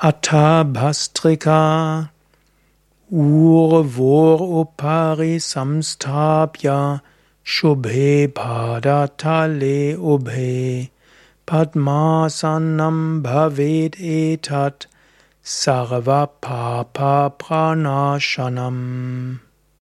Atabhastrika Urvor upari samsthapya Shubhe padatale ubhe Padmasanam bhavet etat Sarva papa pranashanam.